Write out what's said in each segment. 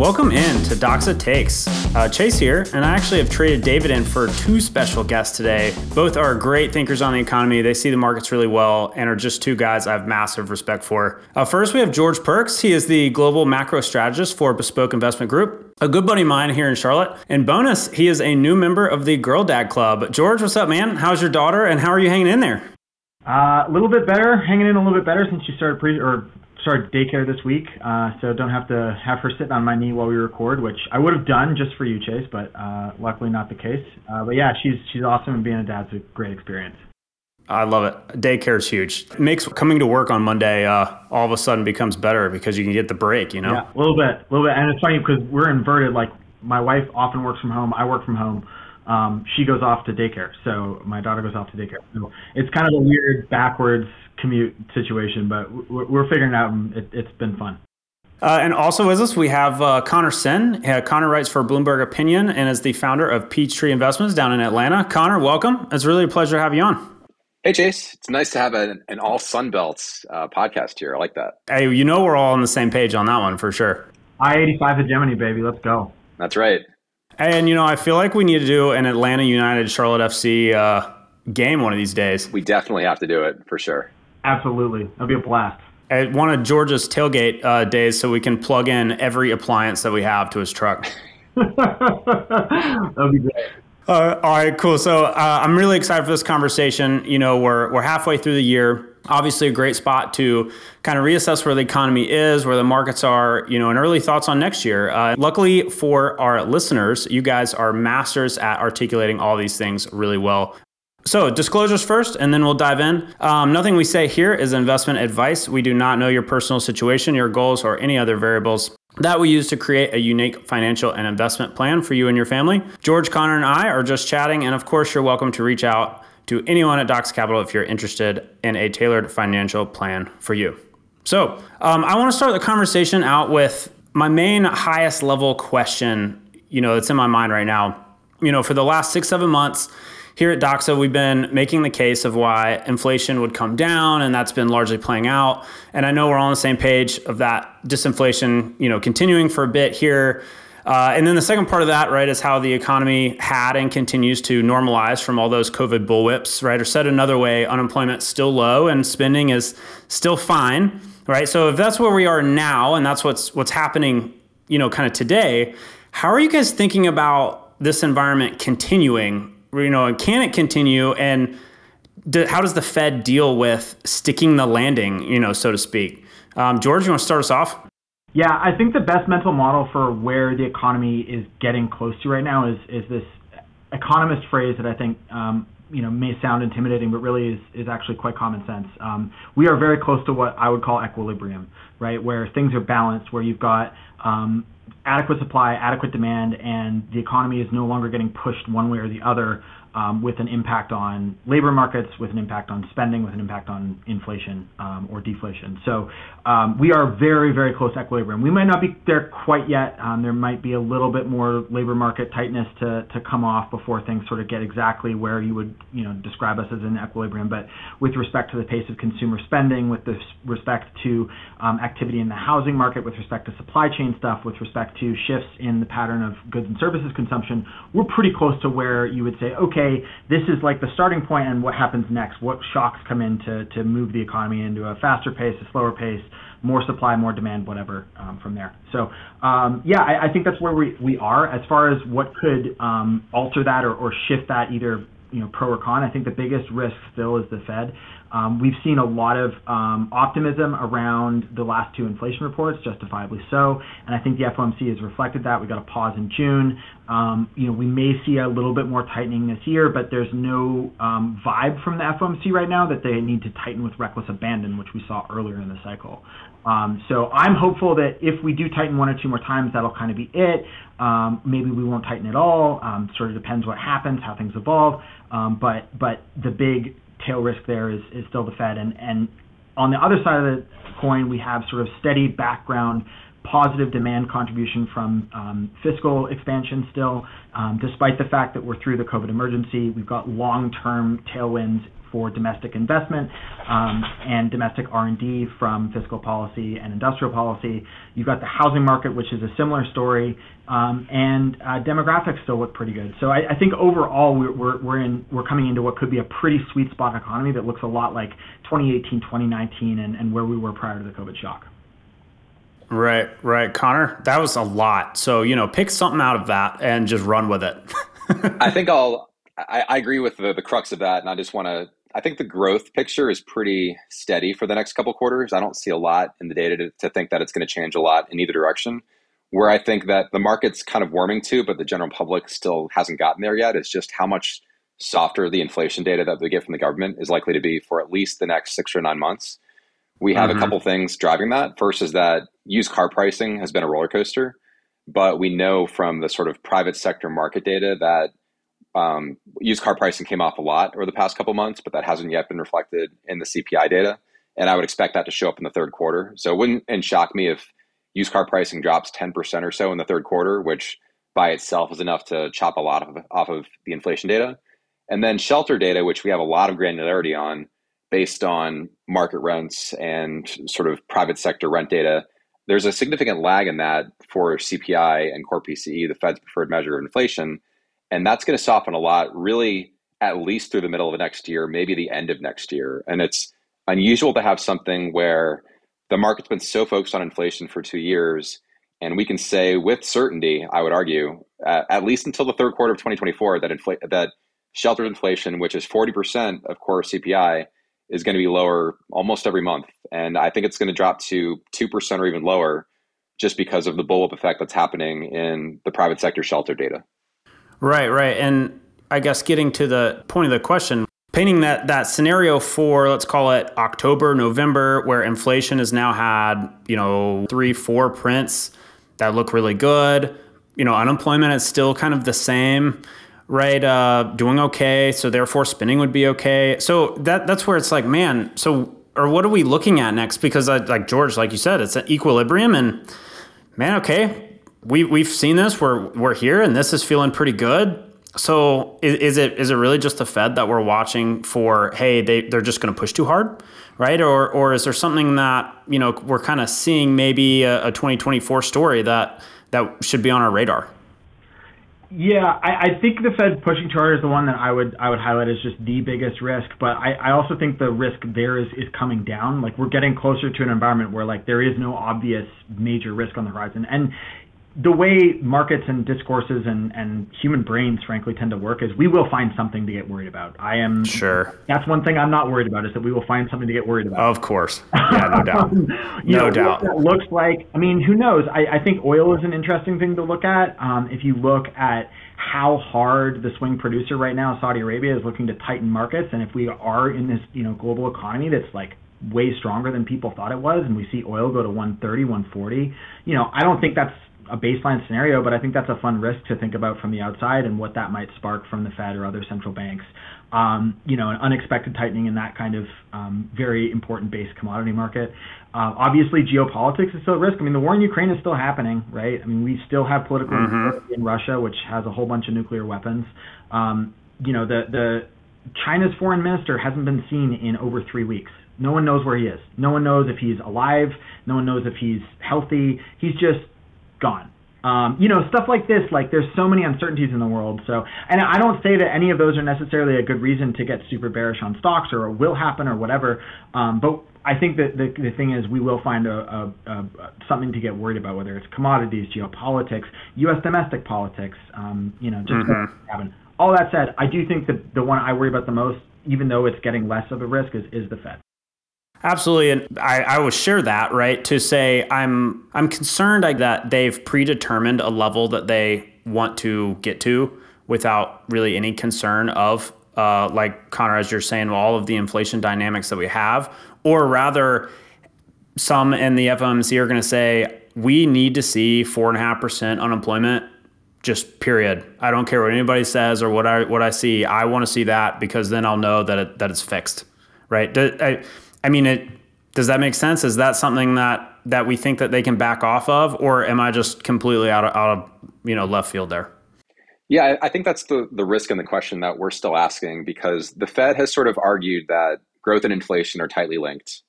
Welcome in to Doxa Takes. Uh, Chase here, and I actually have traded David in for two special guests today. Both are great thinkers on the economy. They see the markets really well and are just two guys I have massive respect for. Uh, first, we have George Pearkes. He is the global macro strategist for Bespoke Investment Group, a good buddy of mine here in Charlotte. And bonus, he is a new member of the Girl Dad Club. George, what's up, man? How's your daughter, and how are you hanging in there? Uh, a little bit better, hanging in a little bit better since you started pre or started daycare this week, uh, so don't have to have her sitting on my knee while we record, which I would have done just for you, Chase, but uh, luckily not the case. Uh, but yeah, she's she's awesome, and being a dad's a great experience. I love it. Daycare is huge. It makes coming to work on Monday uh, all of a sudden becomes better because you can get the break, you know? Yeah, a little bit, a little bit. And it's funny because we're inverted. Like my wife often works from home. I work from home. Um, she goes off to daycare, so my daughter goes off to daycare. So it's kind of a weird backwards commute situation, but we're figuring out. It, has been fun. Uh, and also with us, we have uh, Conor Sen. Uh, Conor writes for Bloomberg Opinion and is the founder of Peachtree Investments down in Atlanta. Conor, welcome. It's really a pleasure to have you on. Hey, Chase. It's nice to have an, an all Sunbelts uh, podcast here. I like that. Hey, you know we're all on the same page on that one for sure. I 85 hegemony, baby. Let's go. That's right. And, you know, I feel like we need to do an Atlanta United Charlotte FC uh, game one of these days. We definitely have to do it for sure. Absolutely. That'll be a blast. At one of George's tailgate uh, days so we can plug in every appliance that we have to his truck. That'll be great. Uh, all right, cool. So uh, I'm really excited for this conversation. You know, we're we're halfway through the year. Obviously, a great spot to kind of reassess where the economy is, where the markets are. You know, and early thoughts on next year. Uh, luckily for our listeners, you guys are masters at articulating all these things really well. So, disclosures first, and then we'll dive in. Um, nothing we say here is investment advice. We do not know your personal situation, your goals, or any other variables that we use to create a unique financial and investment plan for you and your family. George, Conor, and I are just chatting, and of course, you're welcome to reach out to anyone at Doxa Capital if you're interested in a tailored financial plan for you. So, um, I want to start the conversation out with my main highest level question, you know, that's in my mind right now. You know, for the last six, seven months, here at Doxa, we've been making the case of why inflation would come down, and that's been largely playing out. And I know we're all on the same page of that disinflation, you know, continuing for a bit here. Uh, and then the second part of that, right, is how the economy had and continues to normalize from all those COVID bullwhips, right? Or said another way, unemployment's still low and spending is still fine, right? So if that's where we are now, and that's what's what's happening, you know, kind of today, how are you guys thinking about this environment continuing you know, can it continue? And do, how does the Fed deal with sticking the landing, you know, so to speak? Um, George, you want to start us off? Yeah, I think the best mental model for where the economy is getting close to right now is is this economist phrase that I think um, you know may sound intimidating, but really is is actually quite common sense. Um, we are very close to what I would call equilibrium, right, where things are balanced, where you've got um, adequate supply, adequate demand, and the economy is no longer getting pushed one way or the other um, with an impact on labor markets, with an impact on spending, with an impact on inflation um, or deflation. So um, we are very, very close to equilibrium. We might not be there quite yet. Um, there might be a little bit more labor market tightness to, to come off before things sort of get exactly where you would you know describe us as in equilibrium. But with respect to the pace of consumer spending, with respect to um, activity in the housing market, with respect to supply chain stuff, with respect to shifts in the pattern of goods and services consumption, we're pretty close to where you would say, okay okay, this is like the starting point, and what happens next? What shocks come in to to move the economy into a faster pace, a slower pace, more supply, more demand, whatever um, from there. So um, yeah, I, I, think that's where we, we are as far as what could um, alter that or, or shift that either you know pro or con. I think the biggest risk still is the Fed. Um, we've seen a lot of um, optimism around the last two inflation reports, justifiably so, and I think the FOMC has reflected that. We got a pause in June. Um, you know, we may see a little bit more tightening this year, but there's no vibe from the FOMC right now that they need to tighten with reckless abandon, which we saw earlier in the cycle. So I'm hopeful that if we do tighten one or two more times, that'll kind of be it. Maybe we won't tighten at all. Sort of depends what happens, how things evolve. But but the big tail risk there is, still the Fed. And, and on the other side of the coin, we have sort of steady background positive demand contribution from um, fiscal expansion still, um, despite the fact that we're through the COVID emergency. We've got long-term tailwinds for domestic investment um, and domestic R&D from fiscal policy and industrial policy. You've got the housing market, which is a similar story, um, and uh, demographics still look pretty good. So I, I think overall we're, we're, we're in we're coming into what could be a pretty sweet spot economy that looks a lot like 2018, 2019, and, and where we were prior to the COVID shock. Right, right. Conor, that was a lot. So, you know, pick something out of that and just run with it. I think I'll, I, I, agree with the, the crux of that. And I just want to, I think the growth picture is pretty steady for the next couple quarters. I don't see a lot in the data to, to think that it's going to change a lot in either direction. Where I think that the market's kind of warming to, but the general public still hasn't gotten there yet, is just how much softer the inflation data that we get from the government is likely to be for at least the next six or nine months. We have mm-hmm. a couple things driving that. First is that used car pricing has been a roller coaster, but we know from the sort of private sector market data that um, used car pricing came off a lot over the past couple months, but that hasn't yet been reflected in the CPI data. And I would expect that to show up in the third quarter. So it wouldn't and shock me if used car pricing drops 10% or so in the third quarter, which by itself is enough to chop a lot of, off of the inflation data. And then shelter data, which we have a lot of granularity on, based on market rents and sort of private sector rent data, there's a significant lag in that for CPI and core PCE, the Fed's preferred measure of inflation. And that's going to soften a lot, really, at least through the middle of next year, maybe the end of next year. And it's unusual to have something where the market's been so focused on inflation for two years. And we can say with certainty, I would argue, at least until the third quarter of 2024, that, infl- that sheltered inflation, which is 40% of core CPI, is going to be lower almost every month. And I think it's going to drop to 2% or even lower just because of the bullwhip effect that's happening in the private sector shelter data. Right, right. And I guess getting to the point of the question, painting that, that scenario for, let's call it October, November, where inflation has now had, you know, three, four prints that look really good. You know, unemployment is still kind of the same right? Uh, doing okay, so therefore spending would be okay. So that that's where it's like, man. So or what are we looking at next? Because I, like George, like you said, it's an equilibrium, and man, okay, we we've seen this. We're we're here, and this is feeling pretty good. So is, is it is it really just the Fed that we're watching for? Hey, they they're just going to push too hard, right? Or or is there something that you know we're kind of seeing maybe a, a 2024 story that that should be on our radar? Yeah, I, I think the Fed pushing charter is the one that I would I would highlight as just the biggest risk. But I, I also think the risk there is is coming down. Like we're getting closer to an environment where like there is no obvious major risk on the horizon. And the way markets and discourses and, and human brains frankly tend to work is we will find something to get worried about. I am sure that's one thing I'm not worried about is that we will find something to get worried about. Of course. Yeah, no doubt. no know, doubt. That looks like I mean, who knows? I, I think oil is an interesting thing to look at. Um, if you look at how hard the swing producer right now, Saudi Arabia, is looking to tighten markets, and if we are in this, you know, global economy that's like way stronger than people thought it was, and we see oil go to 130, 140, you know, I don't think that's a baseline scenario, but I think that's a fun risk to think about from the outside and what that might spark from the Fed or other central banks. Um, you know, an unexpected tightening in that kind of um, very important base commodity market. Uh, obviously, geopolitics is still at risk. I mean, the war in Ukraine is still happening, right? I mean, we still have political mm-hmm. in Russia, which has a whole bunch of nuclear weapons. Um, you know, the the China's foreign minister hasn't been seen in over three weeks. No one knows where he is. No one knows if he's alive. No one knows if he's healthy. He's just gone. Um, you know, stuff like this, like there's so many uncertainties in the world. So, and I don't say that any of those are necessarily a good reason to get super bearish on stocks or will happen or whatever. Um, but I think that the, the thing is we will find a, a, a, something to get worried about, whether it's commodities, geopolitics, U.S. domestic politics, um, you know, just mm-hmm. All that said, I do think that the one I worry about the most, even though it's getting less of a risk, is, is the Fed. Absolutely, and I, I would share that right to say I'm I'm concerned that they've predetermined a level that they want to get to without really any concern of uh, like Conor, as you're saying, all of the inflation dynamics that we have, or rather, some in the FOMC are going to say we need to see four and a half percent unemployment just period. I don't care what anybody says or what I what I see. I want to see that because then I'll know that it, that it's fixed, right? I, I mean, it, does that make sense? Is that something that that we think that they can back off of, or am I just completely out of out of you know left field there? Yeah, I think that's the, the risk and the question that we're still asking because the Fed has sort of argued that growth and inflation are tightly linked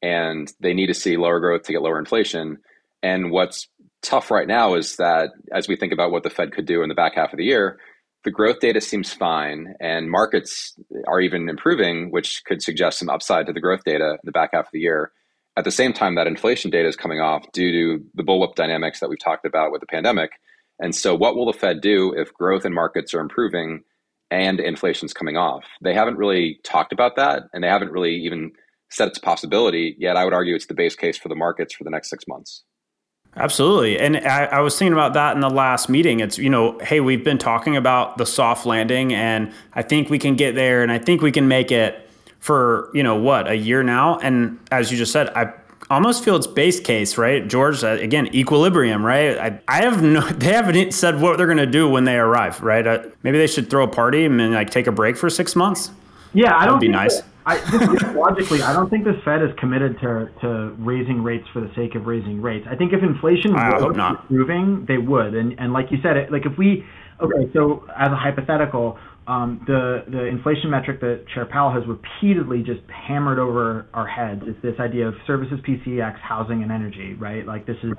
and they need to see lower growth to get lower inflation. And what's tough right now is that as we think about what the Fed could do in the back half of the year, the growth data seems fine and markets are even improving, which could suggest some upside to the growth data in the back half of the year. At the same time, that inflation data is coming off due to the bullwhip dynamics that we've talked about with the pandemic. And so, what will the Fed do if growth and markets are improving and inflation's coming off? They haven't really talked about that, and they haven't really even said it's a possibility. Yet, I would argue it's the base case for the markets for the next six months. Absolutely. And I, I, was thinking about that in the last meeting. It's, you know, hey, we've been talking about the soft landing and I think we can get there and I think we can make it for, you know, what, a year now. And as you just said, I almost feel it's base case, right? George, uh, again, equilibrium, right? I, I have no, they haven't said what they're going to do when they arrive, right? Uh, maybe they should throw a party and then like take a break for six months. Yeah, I don't. That'd be nice. That, I, logically, I don't think the Fed is committed to, to raising rates for the sake of raising rates. I think if inflation was improving, they would. And and like you said, it, like if we okay, so as a hypothetical, um, the the inflation metric that Chair Powell has repeatedly just hammered over our heads is this idea of services PCX, housing, and energy. Right, like this is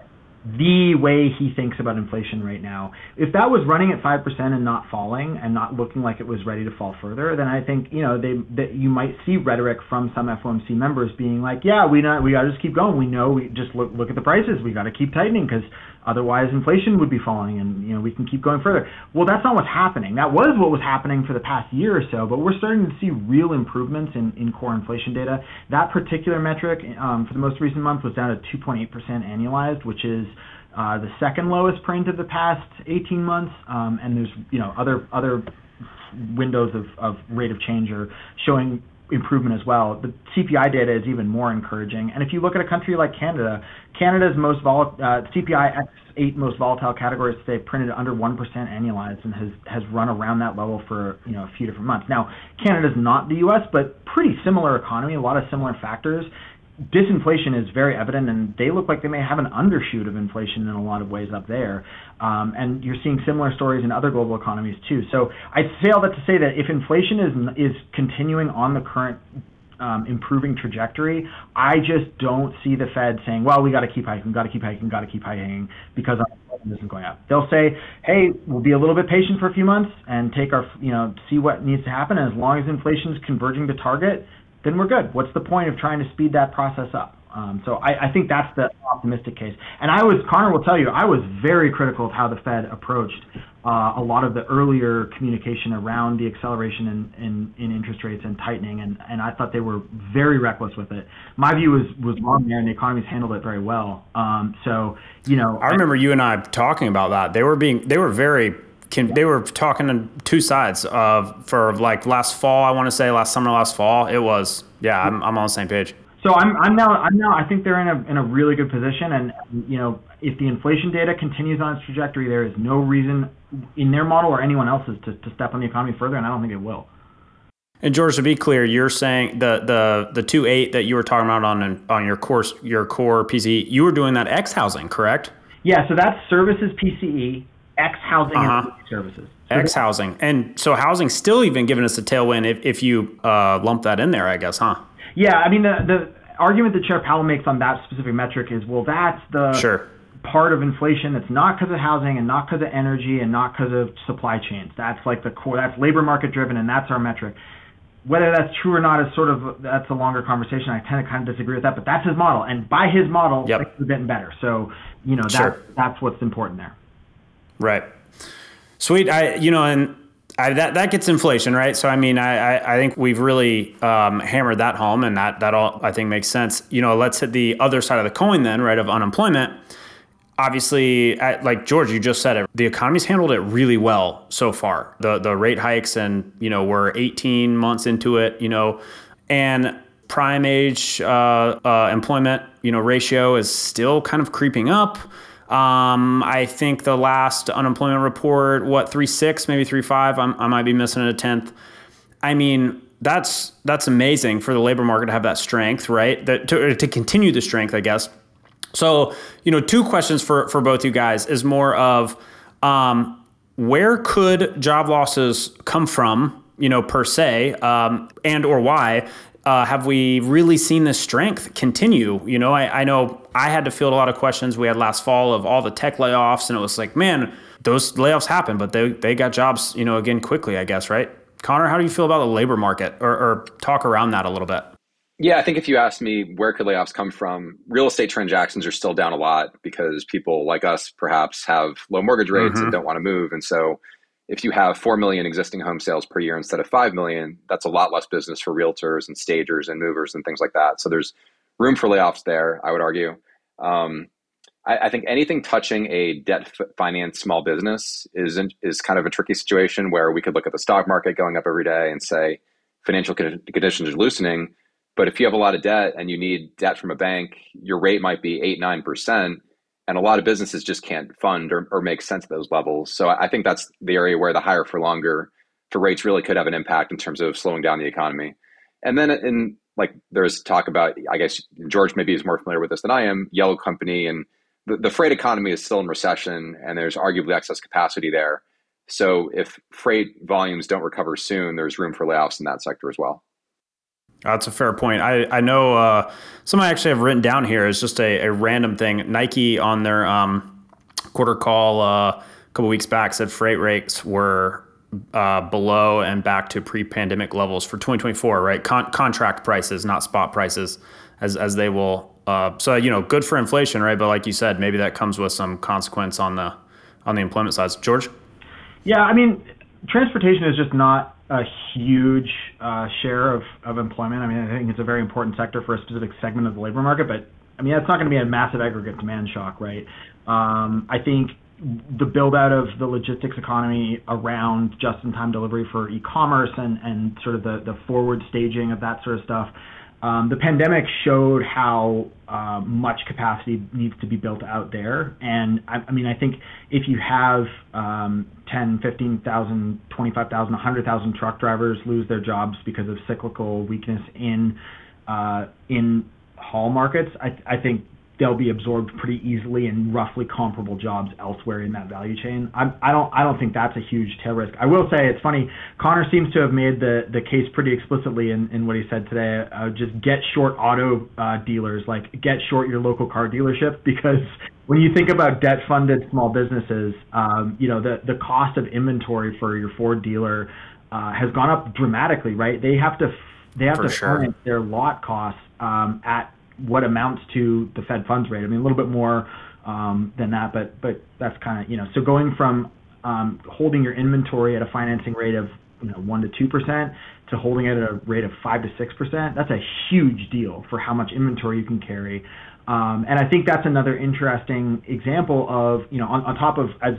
the way he thinks about inflation right now. If that was running at five percent and not falling and not looking like it was ready to fall further, then I think you know they that you might see rhetoric from some FOMC members being like, yeah, we not we got to just keep going. We know we just look look at the prices. We got to keep tightening because Otherwise, inflation would be falling, and you know we can keep going further. Well, that's not what's happening. That was what was happening for the past year or so, but we're starting to see real improvements in, in core inflation data. That particular metric um, for the most recent month was down to 2.8% annualized, which is uh, the second lowest print of the past 18 months. Um, and there's you know other other windows of, of rate of change are showing improvement as well. The CPI data is even more encouraging. And if you look at a country like Canada, Canada's most vol- uh, CPI X eight most volatile categories today printed under one percent annualized and has has run around that level for you know a few different months. Now Canada's not the U.S., but pretty similar economy, a lot of similar factors disinflation is very evident, and they look like they may have an undershoot of inflation in a lot of ways up there. Um, and you're seeing similar stories in other global economies too. So I say all that to say that if inflation is is continuing on the current um, improving trajectory, I just don't see the Fed saying, "Well, we got to keep hiking, got to keep hiking, got to keep hiking," because this isn't going up. They'll say, "Hey, we'll be a little bit patient for a few months and take our, you know, see what needs to happen. And as long as inflation is converging to target, then we're good. What's the point of trying to speed that process up? Um, so I, I, think that's the optimistic case. And I was, Conor will tell you, I was very critical of how the Fed approached uh, a lot of the earlier communication around the acceleration in, in, in, interest rates and tightening, and, and I thought they were very reckless with it. My view was was wrong there, and the economy's handled it very well. Um, so you know, I remember I, you and I talking about that. They were being they were very can, they were talking on two sides of for like last fall. I want to say last summer, last fall. It was yeah. I'm, I'm on the same page. So I'm, I'm now I'm now I think they're in a in a really good position, and you know if the inflation data continues on its trajectory, there is no reason in their model or anyone else's to, to step on the economy further, and I don't think it will. And George, to be clear, you're saying the the the two eight that you were talking about on on your course your core PCE, you were doing that X housing, correct? Yeah, so that's services PCE X housing uh-huh. and services. X housing. And so housing still even giving us a tailwind if, if you uh, lump that in there, I guess, huh? Yeah, I mean, the, the argument that Chair Powell makes on that specific metric is, well, that's the sure. part of inflation that's not because of housing and not because of energy and not because of supply chains. That's like the core, that's labor market driven, and that's our metric. Whether that's true or not is sort of that's a longer conversation. I tend to kind of disagree with that, but that's his model, and by his model, yep. it's getting better. So you know sure. that's what's important there. Right. Sweet. I you know and I, that that gets inflation, right? So I mean, I I, I think we've really um, hammered that home, and that that all I think makes sense. You know, let's hit the other side of the coin then, right? Of unemployment. Obviously, at, like George, you just said it. The economy's handled it really well so far. The the rate hikes, and you know, we're 18 months into it. You know, and prime age uh, uh, employment, you know, ratio is still kind of creeping up. Um, I think the last unemployment report, what three six, maybe three five. I'm, I might be missing a tenth. I mean, that's that's amazing for the labor market to have that strength, right? That to, to continue the strength, I guess. So, you know, two questions for for both you guys is more of, um, where could job losses come from? You know, per se, um, and or why? Uh, have we really seen this strength continue? You know, I, I know I had to field a lot of questions we had last fall of all the tech layoffs, and it was like, man, those layoffs happen, but they they got jobs, you know, again quickly, I guess, right? Conor, how do you feel about the labor market, or, or talk around that a little bit? Yeah, I think if you ask me where could layoffs come from, real estate transactions are still down a lot because people like us perhaps have low mortgage rates mm-hmm. and don't want to move. And so if you have 4 million existing home sales per year instead of 5 million, that's a lot less business for realtors and stagers and movers and things like that. So there's room for layoffs there, I would argue. Um, I, I, think anything touching a debt finance small business is, is kind of a tricky situation where we could look at the stock market going up every day and say financial conditions are loosening but if you have a lot of debt and you need debt from a bank, your rate might be eight, 9%. And a lot of businesses just can't fund or, or make sense at those levels. So I think that's the area where the higher for longer for rates really could have an impact in terms of slowing down the economy. And then in like there's talk about, I guess George maybe is more familiar with this than I am, Yellow Company and the, the freight economy is still in recession and there's arguably excess capacity there. So if freight volumes don't recover soon, there's room for layoffs in that sector as well. That's a fair point. I, I know uh, some I actually have written down here is just a, a random thing. Nike on their um, quarter call uh, a couple weeks back said freight rates were uh, below and back to pre-pandemic levels for 2024. Right, Con- contract prices, not spot prices, as as they will. Uh, so you know, good for inflation, right? But like you said, maybe that comes with some consequence on the on the employment side. George. Yeah, I mean, transportation is just not a huge uh, share of, of employment. I mean, I think it's a very important sector for a specific segment of the labor market, but I mean, that's not going to be a massive aggregate demand shock, right? Um, I think the build out of the logistics economy around just in time delivery for e commerce and, and sort of the, the forward staging of that sort of stuff um, the pandemic showed how uh, much capacity needs to be built out there. And I, I mean, I think if you have um, 10, 15,000, 25,000, 100,000 truck drivers lose their jobs because of cyclical weakness in uh, in haul markets, I, I think they'll be absorbed pretty easily in roughly comparable jobs elsewhere in that value chain. I, I don't I don't think that's a huge tail risk. I will say it's funny. Conor seems to have made the the case pretty explicitly in, in what he said today. Uh, just get short auto uh, dealers, like get short your local car dealership because when you think about debt funded small businesses, um, you know the the cost of inventory for your Ford dealer uh, has gone up dramatically. Right? They have to they have for to sure. finance their lot costs um, at what amounts to the Fed funds rate. I mean, a little bit more um, than that, but but that's kind of you know. So going from um, holding your inventory at a financing rate of you know one to two percent to holding it at a rate of five to six percent, that's a huge deal for how much inventory you can carry. Um, and I think that's another interesting example of you know on, on top of as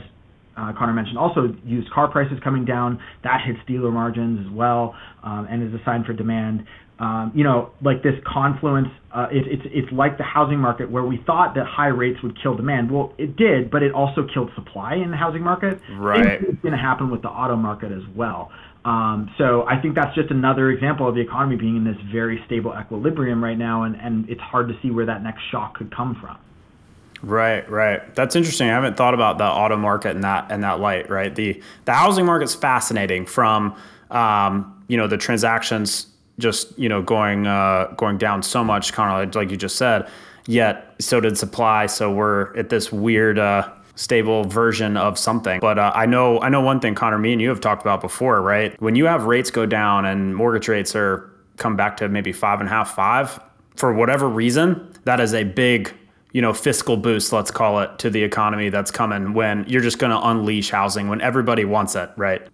Conor mentioned also used car prices coming down. That hits dealer margins as well, um, and is a sign for demand um, you know, like this confluence. Uh, it, it's it's like the housing market where we thought that high rates would kill demand. Well, it did, but it also killed supply in the housing market. Right. It's going to happen with the auto market as well. Um, so I think that's just another example of the economy being in this very stable equilibrium right now, and, and it's hard to see where that next shock could come from. Right, right. That's interesting. I haven't thought about the auto market in that in that light. Right. The the housing market's fascinating from um, you know the transactions just you know going uh, going down so much, kind of like you just said. Yet so did supply. So we're at this weird. Uh, stable version of something. But uh, I know I know one thing, Conor. Me and you have talked about before, right? When you have rates go down and mortgage rates are come back to maybe five and a half, five for whatever reason, that is a big you know fiscal boost let's call it to the economy that's coming when you're just going to unleash housing when everybody wants it right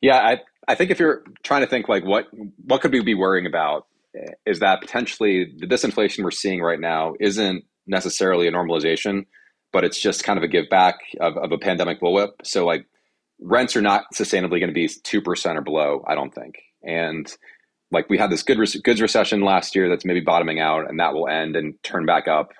yeah I, I think if you're trying to think like what what could we be worrying about eh, is that potentially the disinflation we're seeing right now isn't necessarily a normalization, but it's just kind of a give back of, of a pandemic bullwhip. So like rents are not sustainably going to be two percent or below, I don't think. And like we had this good goods recession last year that's maybe bottoming out, and that will end and turn back up.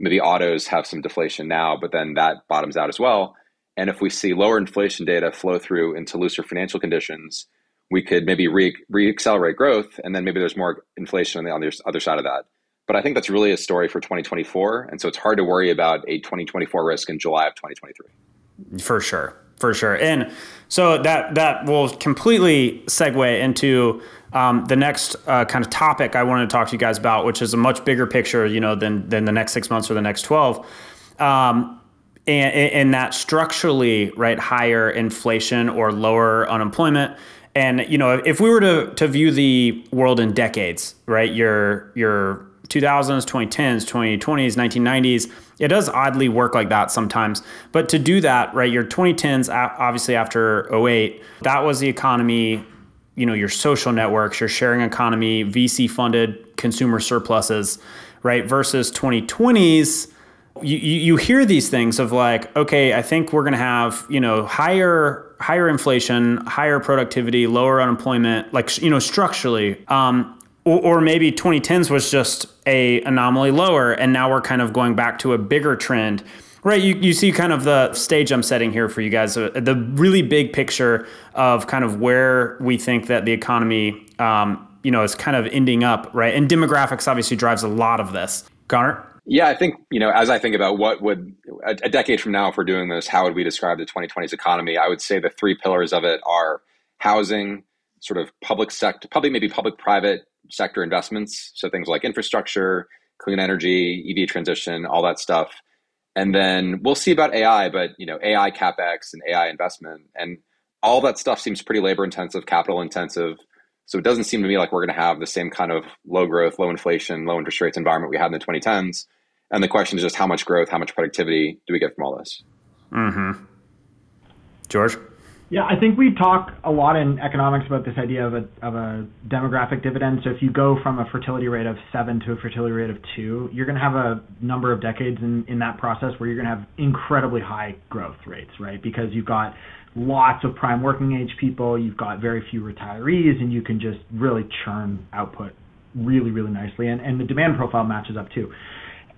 Maybe autos have some deflation now, but then that bottoms out as well. And if we see lower inflation data flow through into looser financial conditions, we could maybe re, accelerate growth, and then maybe there's more inflation on the other side of that. But I think that's really a story for 2024, and so it's hard to worry about a 2024 risk in July of 2023. For sure for sure. And so that that will completely segue into um, the next uh, kind of topic I wanted to talk to you guys about, which is a much bigger picture, you know, than than the next six months or the next twelve. Um, and, and that structurally, right, higher inflation or lower unemployment. And you know, if we were to to view the world in decades, right, your your 2000s, 2010s, 2020s, 1990s, it does oddly work like that sometimes. But to do that, right, your 2010s, obviously after 08, that was the economy, you know, your social networks, your sharing economy, VC funded consumer surpluses, right, versus 2020s you, you hear these things of like, okay, I think we're going to have, you know, higher higher inflation, higher productivity, lower unemployment, like, you know, structurally. Um, or, or maybe 2010s was just a anomaly lower, and now we're kind of going back to a bigger trend. Right, you, you see kind of the stage I'm setting here for you guys, uh, the really big picture of kind of where we think that the economy, um, you know, is kind of ending up, right? And demographics obviously drives a lot of this. Conor? Yeah, I think, you know, as I think about what would a, a, decade from now, if we're doing this, how would we describe the 2020s economy? I would say the three pillars of it are housing, sort of public sector, probably maybe public private sector investments. So things like infrastructure, clean energy, EV transition, all that stuff. And then we'll see about AI, but, you know, AI capex and AI investment. And all that stuff seems pretty labor intensive, capital intensive. So it doesn't seem to me like we're going to have the same kind of low growth, low inflation, low interest rates environment we had in the 2010s. And the question is just how much growth, how much productivity do we get from all this? Mm-hmm. George? Yeah, I think we talk a lot in economics about this idea of a, of a demographic dividend. So if you go from a fertility rate of seven to a fertility rate of two, you're going to have a number of decades in, in that process where you're going to have incredibly high growth rates, right? Because you've got lots of prime working age people, you've got very few retirees, and you can just really churn output really, really nicely. And, and the demand profile matches up too.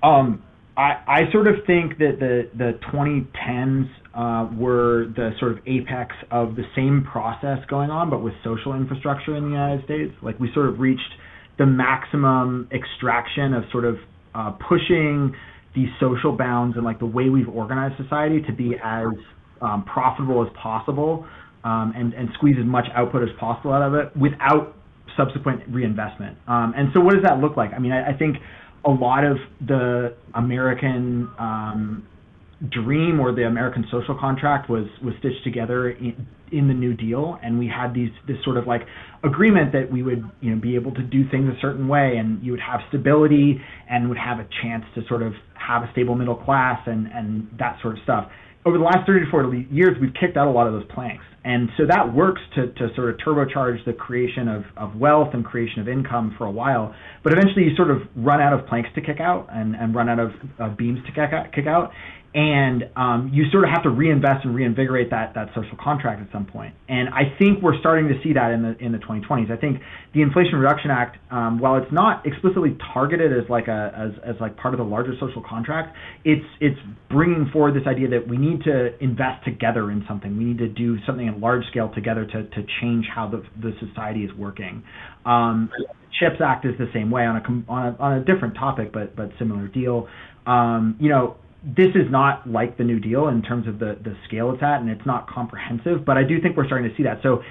Um, I, I sort of think that the, the 2010s uh, were the sort of apex of the same process going on, but with social infrastructure in the United States. Like we sort of reached the maximum extraction of sort of uh, pushing these social bounds and like the way we've organized society to be as um, profitable as possible um, and, and squeeze as much output as possible out of it without subsequent reinvestment. Um, and so, what does that look like? I mean, I, I think a lot of the American um, dream or the American social contract was was stitched together in, in the New Deal, and we had these this sort of like agreement that we would you know be able to do things a certain way, and you would have stability and would have a chance to sort of have a stable middle class and and that sort of stuff. Over the last 30 to 40 years, we've kicked out a lot of those planks. And so that works to, to sort of turbocharge the creation of, of wealth and creation of income for a while. But eventually you sort of run out of planks to kick out and, and run out of beams to kick out, kick out and um, you sort of have to reinvest and reinvigorate that that social contract at some point. And I think we're starting to see that in the in the 2020s. I think the Inflation Reduction Act, um, while it's not explicitly targeted as like a as, as like part of the larger social contract, it's it's bringing forward this idea that we need to invest together in something. We need to do something at large scale together to to change how the the society is working. Um, CHIPS Act is the same way on a on a, on a different topic, but but similar deal. Um, you know, this is not like the New Deal in terms of the, the scale it's at, and it's not comprehensive, but I do think we're starting to see that. So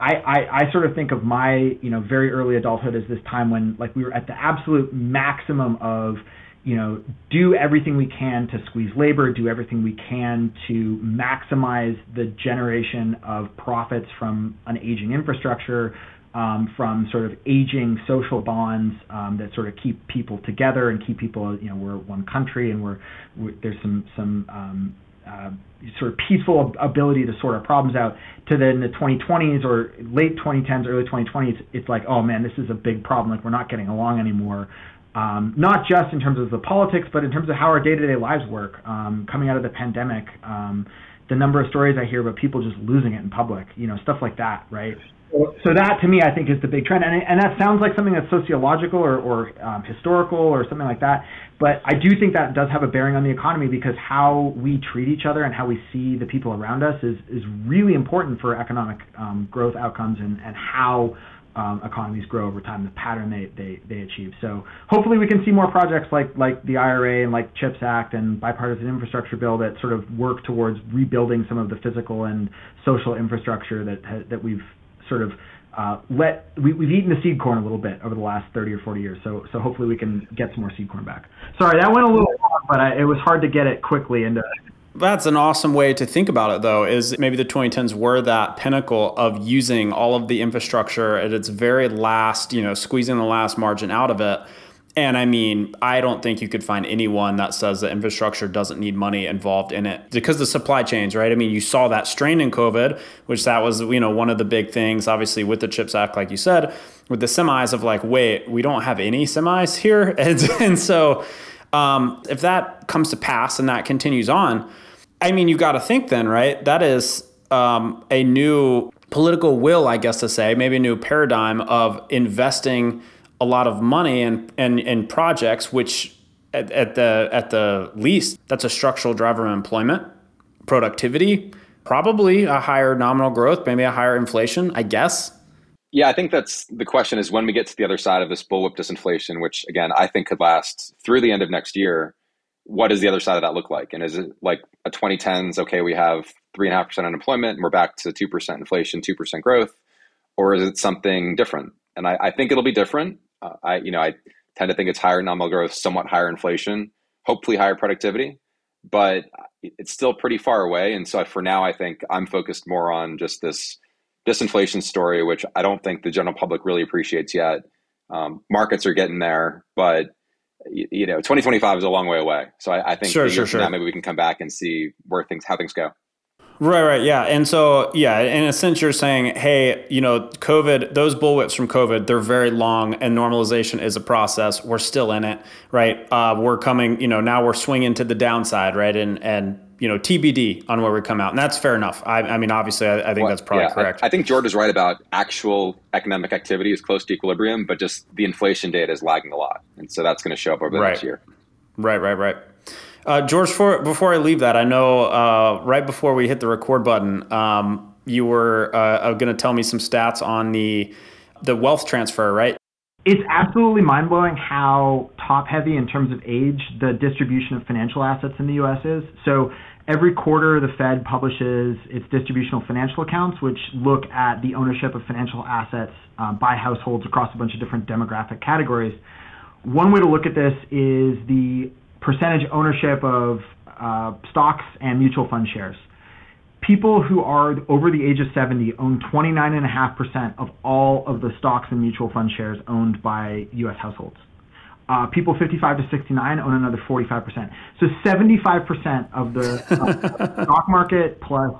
I, I, I sort of think of my, you know, very early adulthood as this time when like we were at the absolute maximum of, you know, do everything we can to squeeze labor, do everything we can to maximize the generation of profits from an aging infrastructure, um, from sort of aging social bonds um, that sort of keep people together and keep people, you know, we're one country and we're, we're there's some some um, uh, sort of peaceful ability to sort our problems out. To then the 2020s or late 2010s, early 2020s, it's like, oh man, this is a big problem. Like we're not getting along anymore. Um, not just in terms of the politics, but in terms of how our day-to-day lives work. Um, coming out of the pandemic, um, the number of stories I hear about people just losing it in public, you know, stuff like that, right? So that to me, I think, is the big trend, and, and that sounds like something that's sociological or, or um, historical or something like that. But I do think that does have a bearing on the economy because how we treat each other and how we see the people around us is is really important for economic um, growth outcomes and and how um, economies grow over time, the pattern they, they, they achieve. So hopefully we can see more projects like like the IRA and like CHIPS Act and bipartisan infrastructure bill that sort of work towards rebuilding some of the physical and social infrastructure that that we've sort of uh, let we, we've eaten the seed corn a little bit over the last 30 or 40 years. So so hopefully we can get some more seed corn back. Sorry, that went a little long, but I, it was hard to get it quickly into that's an awesome way to think about it, though, is maybe the 2010s were that pinnacle of using all of the infrastructure at its very last, you know, squeezing the last margin out of it. And I mean, I don't think you could find anyone that says that infrastructure doesn't need money involved in it because the supply chains, right? I mean, you saw that strain in COVID, which that was, you know, one of the big things, obviously, with the CHIPS Act, like you said, with the semis of like, wait, we don't have any semis here. And, and so, um, if that comes to pass and that continues on, I mean, you got to think then, right? That is um, a new political will, I guess to say, maybe a new paradigm of investing a lot of money in, in, in projects, which at, at, the at the least, that's a structural driver of employment, productivity, probably a higher nominal growth, maybe a higher inflation, I guess. Yeah, I think that's the question is when we get to the other side of this bullwhip disinflation, which again, I think could last through the end of next year, what does the other side of that look like? And is it like a 2010s, okay, we have three and a half percent unemployment and we're back to 2% inflation, 2% growth, or is it something different? And I, I think it'll be different. Uh, I, you know, I tend to think it's higher nominal growth, somewhat higher inflation, hopefully higher productivity, but it's still pretty far away. And so for now, I think I'm focused more on just this disinflation story, which I don't think the general public really appreciates yet. Um, markets are getting there, but you, know, 2025 is a long way away. So I, I think sure, sure, sure. Now, maybe we can come back and see where things, how things go. Right, right, yeah, and so yeah, in a sense, you're saying, hey, you know, COVID, those bullwhips from COVID, they're very long, and normalization is a process. We're still in it, right? Uh, we're coming, you know, now we're swinging to the downside, right? And and you know, TBD on where we come out, and that's fair enough. I, I mean, obviously, I, I think well, that's probably yeah, correct. I, I, think George is right about actual economic activity is close to equilibrium, but just the inflation data is lagging a lot, and so that's going to show up over the right. next year. Right, right, right. Uh, George, for, before I leave that, I know uh, right before we hit the record button, um, you were uh, going to tell me some stats on the the wealth transfer, right? It's absolutely mind blowing how top heavy in terms of age the distribution of financial assets in the U.S. is. So Every quarter, the Fed publishes its distributional financial accounts, which look at the ownership of financial assets uh, by households across a bunch of different demographic categories. One way to look at this is the percentage ownership of uh, stocks and mutual fund shares. People who are over the age of 70 own 29.5% of all of the stocks and mutual fund shares owned by U.S. households. Uh, people 55 to 69 own another 45%. So 75% of the uh, stock market plus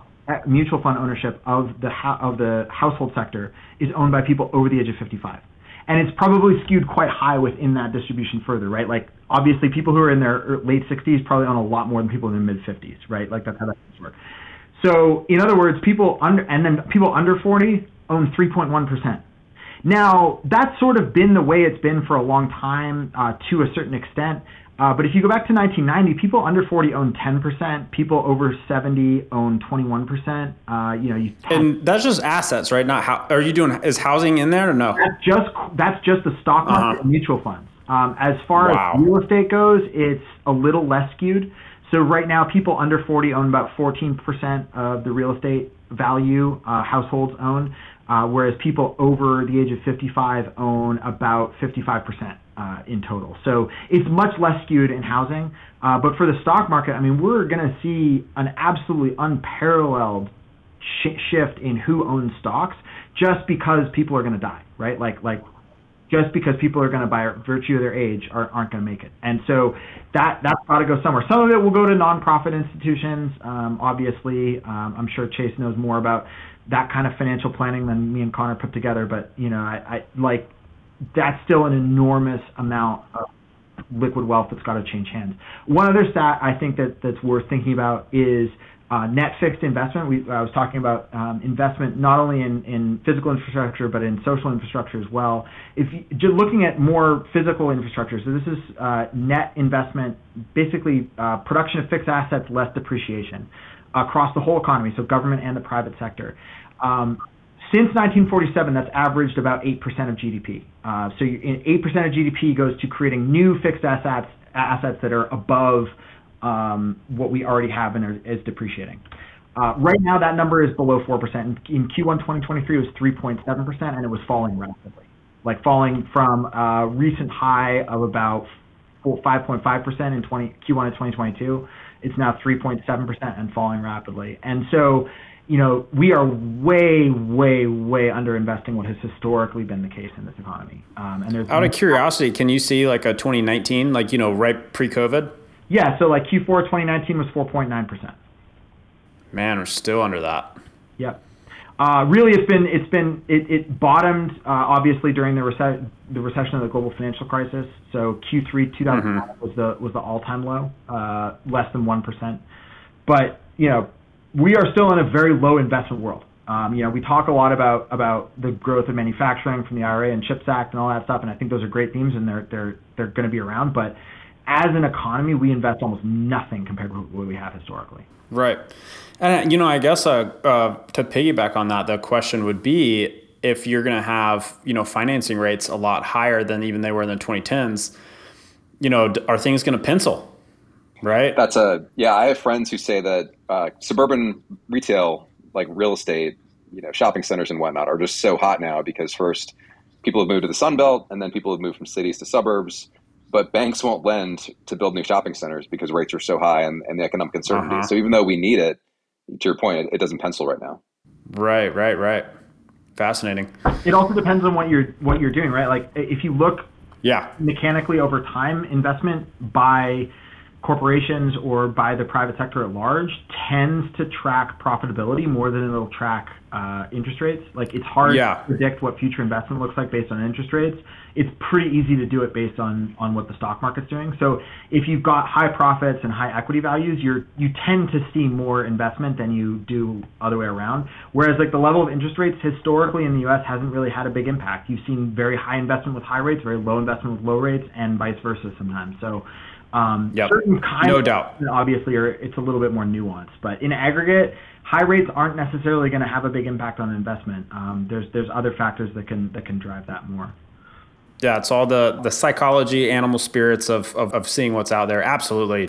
mutual fund ownership of the of the household sector is owned by people over the age of 55. And it's probably skewed quite high within that distribution further, right? Like obviously people who are in their late 60s probably own a lot more than people in their mid 50s, right? Like that's how that works. So in other words, people under and then people under 40 own 3.1%. Now, that's sort of been the way it's been for a long time uh, to a certain extent. Uh, but if you go back to 1990, people under 40 own 10%. People over 70 own 21%. Uh, you know, you and that's just assets, right? Not how are you doing? Is housing in there or no? That's just that's just the stock market uh-huh. and mutual funds. Um, as far wow. as real estate goes, it's a little less skewed. So right now, people under 40 own about 14% of the real estate value uh, households own uh, whereas people over the age of 55 own about 55% uh, in total. So it's much less skewed in housing. Uh, but for the stock market, I mean, we're going to see an absolutely unparalleled sh- shift in who owns stocks just because people are going to die, right? Like, like just because people are going to, by virtue of their age, are, aren't going to make it. And so that that's got to go somewhere. Some of it will go to nonprofit institutions. Um, obviously, um, I'm sure Chase knows more about that kind of financial planning than me and Conor put together. But you know, I, I like that's still an enormous amount of liquid wealth that's got to change hands. One other stat I think that that's worth thinking about is net fixed investment. I was talking about um, investment not only in, physical infrastructure but in social infrastructure as well. If just looking at more physical infrastructure, so this is uh, net investment, basically uh, production of fixed assets less depreciation across the whole economy, so government and the private sector. Um, since 1947, that's averaged about 8% of GDP. Uh, so 8% of GDP goes to creating new fixed assets, assets that are above um, what we already have and is depreciating. Uh, right now, that number is below 4%. In Q1 2023, it was 3.7%, and it was falling rapidly, like falling from a recent high of about 5.5% in 20, Q1 of 2022. It's now 3.7% and falling rapidly. And so, you know, we are way, way, way under investing what has historically been the case in this economy. Um, and there's out of curiosity, can you see like a 2019, like you know, right pre-COVID? Yeah, so like Q4 2019 was 4.9%. Man, we're still under that. Yep. Uh, really, it's been it's been it, it bottomed uh, obviously during the rece- the recession of the global financial crisis. So Q3 2009 mm-hmm. was the was the all time low, uh, less than one percent. But you know, we are still in a very low investment world. Um, you know, we talk a lot about about the growth of manufacturing from the IRA and CHIPS Act and all that stuff, and I think those are great themes and they're they're they're going to be around. But as an economy, we invest almost nothing compared to what we have historically. Right. And, you know, I guess uh, uh, to piggyback on that, the question would be if you're going to have, you know, financing rates a lot higher than even they were in the 2010s, you know, are things going to pencil? Right. That's a, yeah, I have friends who say that uh, suburban retail, like real estate, you know, shopping centers and whatnot are just so hot now because first people have moved to the Sun Belt and then people have moved from cities to suburbs but banks won't lend to build new shopping centers because rates are so high and, and the economic uncertainty. Uh-huh. So even though we need it, to your point, it, it, doesn't pencil right now. Right, right, right. Fascinating. It also depends on what you're what you're doing, right? Like if you look yeah mechanically over time, investment by corporations or by the private sector at large tends to track profitability more than it'll track uh, interest rates. Like it's hard yeah. to predict what future investment looks like based on interest rates. It's pretty easy to do it based on on what the stock market's doing. So if you've got high profits and high equity values, you're you tend to see more investment than you do other way around. Whereas like the level of interest rates historically in the U.S. hasn't really had a big impact. You've seen very high investment with high rates, very low investment with low rates, and vice versa sometimes. So um, yep. Certain kinds no doubt. obviously are it's a little bit more nuanced, but in aggregate, high rates aren't necessarily going to have a big impact on investment. Um, there's there's other factors that can that can drive that more. Yeah, it's all the the psychology, animal spirits of of, of seeing what's out there. Absolutely.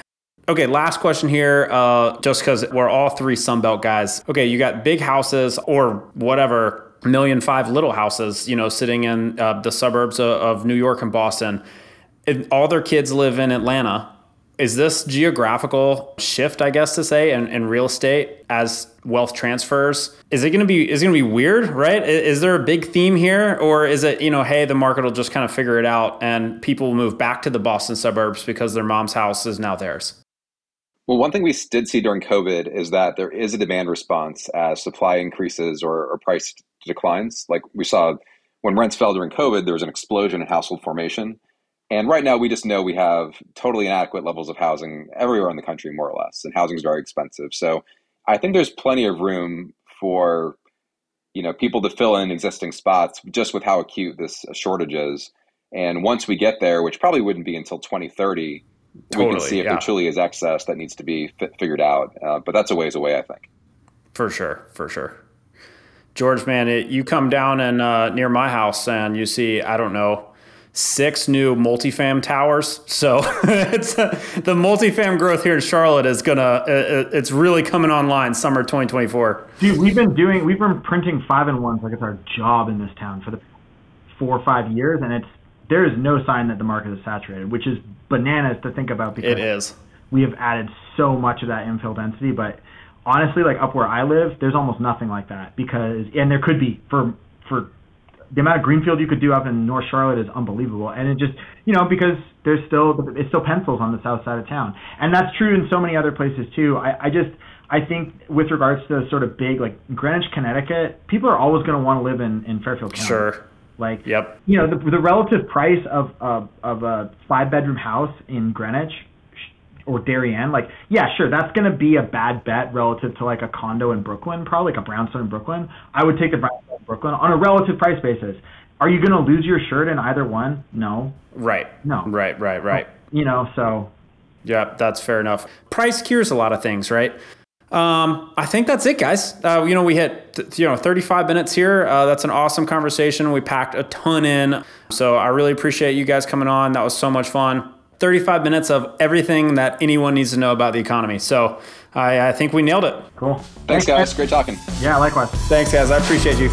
Okay, last question here, uh, just because we're all three Sunbelt guys. Okay, you got big houses or whatever, million five little houses, you know, sitting in uh, the suburbs of, of New York and Boston all their kids live in Atlanta. Is this geographical shift, I guess to say, in, in real estate as wealth transfers? Is it going to be is to be weird, right? Is, is there a big theme here, or is it you know, hey, the market will just kind of figure it out, and people will move back to the Boston suburbs because their mom's house is now theirs? Well, one thing we did see during COVID is that there is a demand response as supply increases or, or price declines. Like we saw when rents fell during COVID, there was an explosion in household formation and right now, we just know we have totally inadequate levels of housing everywhere in the country, more or less, and housing is very expensive. So I think there's plenty of room for you know people to fill in existing spots just with how acute this shortage is. And once we get there, which probably wouldn't be until 2030, totally, we can see if yeah. there truly is excess that needs to be f- figured out. Uh, but that's a ways away, I think. For sure, for sure. George, man, it, you come down and uh, near my house and you see, I don't know, six new multifam towers. So it's uh, the multifam growth here in Charlotte is gonna uh, uh, it's really coming online summer 2024. Dude, we've been doing we've been printing five and ones like it's our job in this town for the four or five years, and it's there is no sign that the market is saturated, which is bananas to think about because it is. We have added so much of that infill density, but honestly, like up where I live, there's almost nothing like that because and there could be for for the amount of greenfield you could do up in North Charlotte is unbelievable. And it just, you know, because there's still it's still pencils on the south side of town, and that's true in so many other places too. I, I just I think with regards to sort of big like Greenwich, Connecticut, people are always going to want to live in in Fairfield County. Sure. Like, yep. you know, the, the relative price of, of of a five bedroom house in Greenwich or Darien, like, yeah, sure, that's going to be a bad bet relative to like a condo in Brooklyn, probably like a brownstone in Brooklyn. I would take the brownstone in Brooklyn on a relative price basis. Are you going to lose your shirt in either one? No. Right. No. Right, right, right. You know, so. Yeah, that's fair enough. Price cures a lot of things, right? Um, I think that's it, guys. Uh, you know, we hit you know 35 minutes here. Uh, that's an awesome conversation. We packed a ton in, so I really appreciate you guys coming on. That was so much fun. 35 minutes of everything that anyone needs to know about the economy. So I, I think we nailed it. Cool. Thanks, guys. Great talking. Yeah, likewise. Thanks, guys. I appreciate you.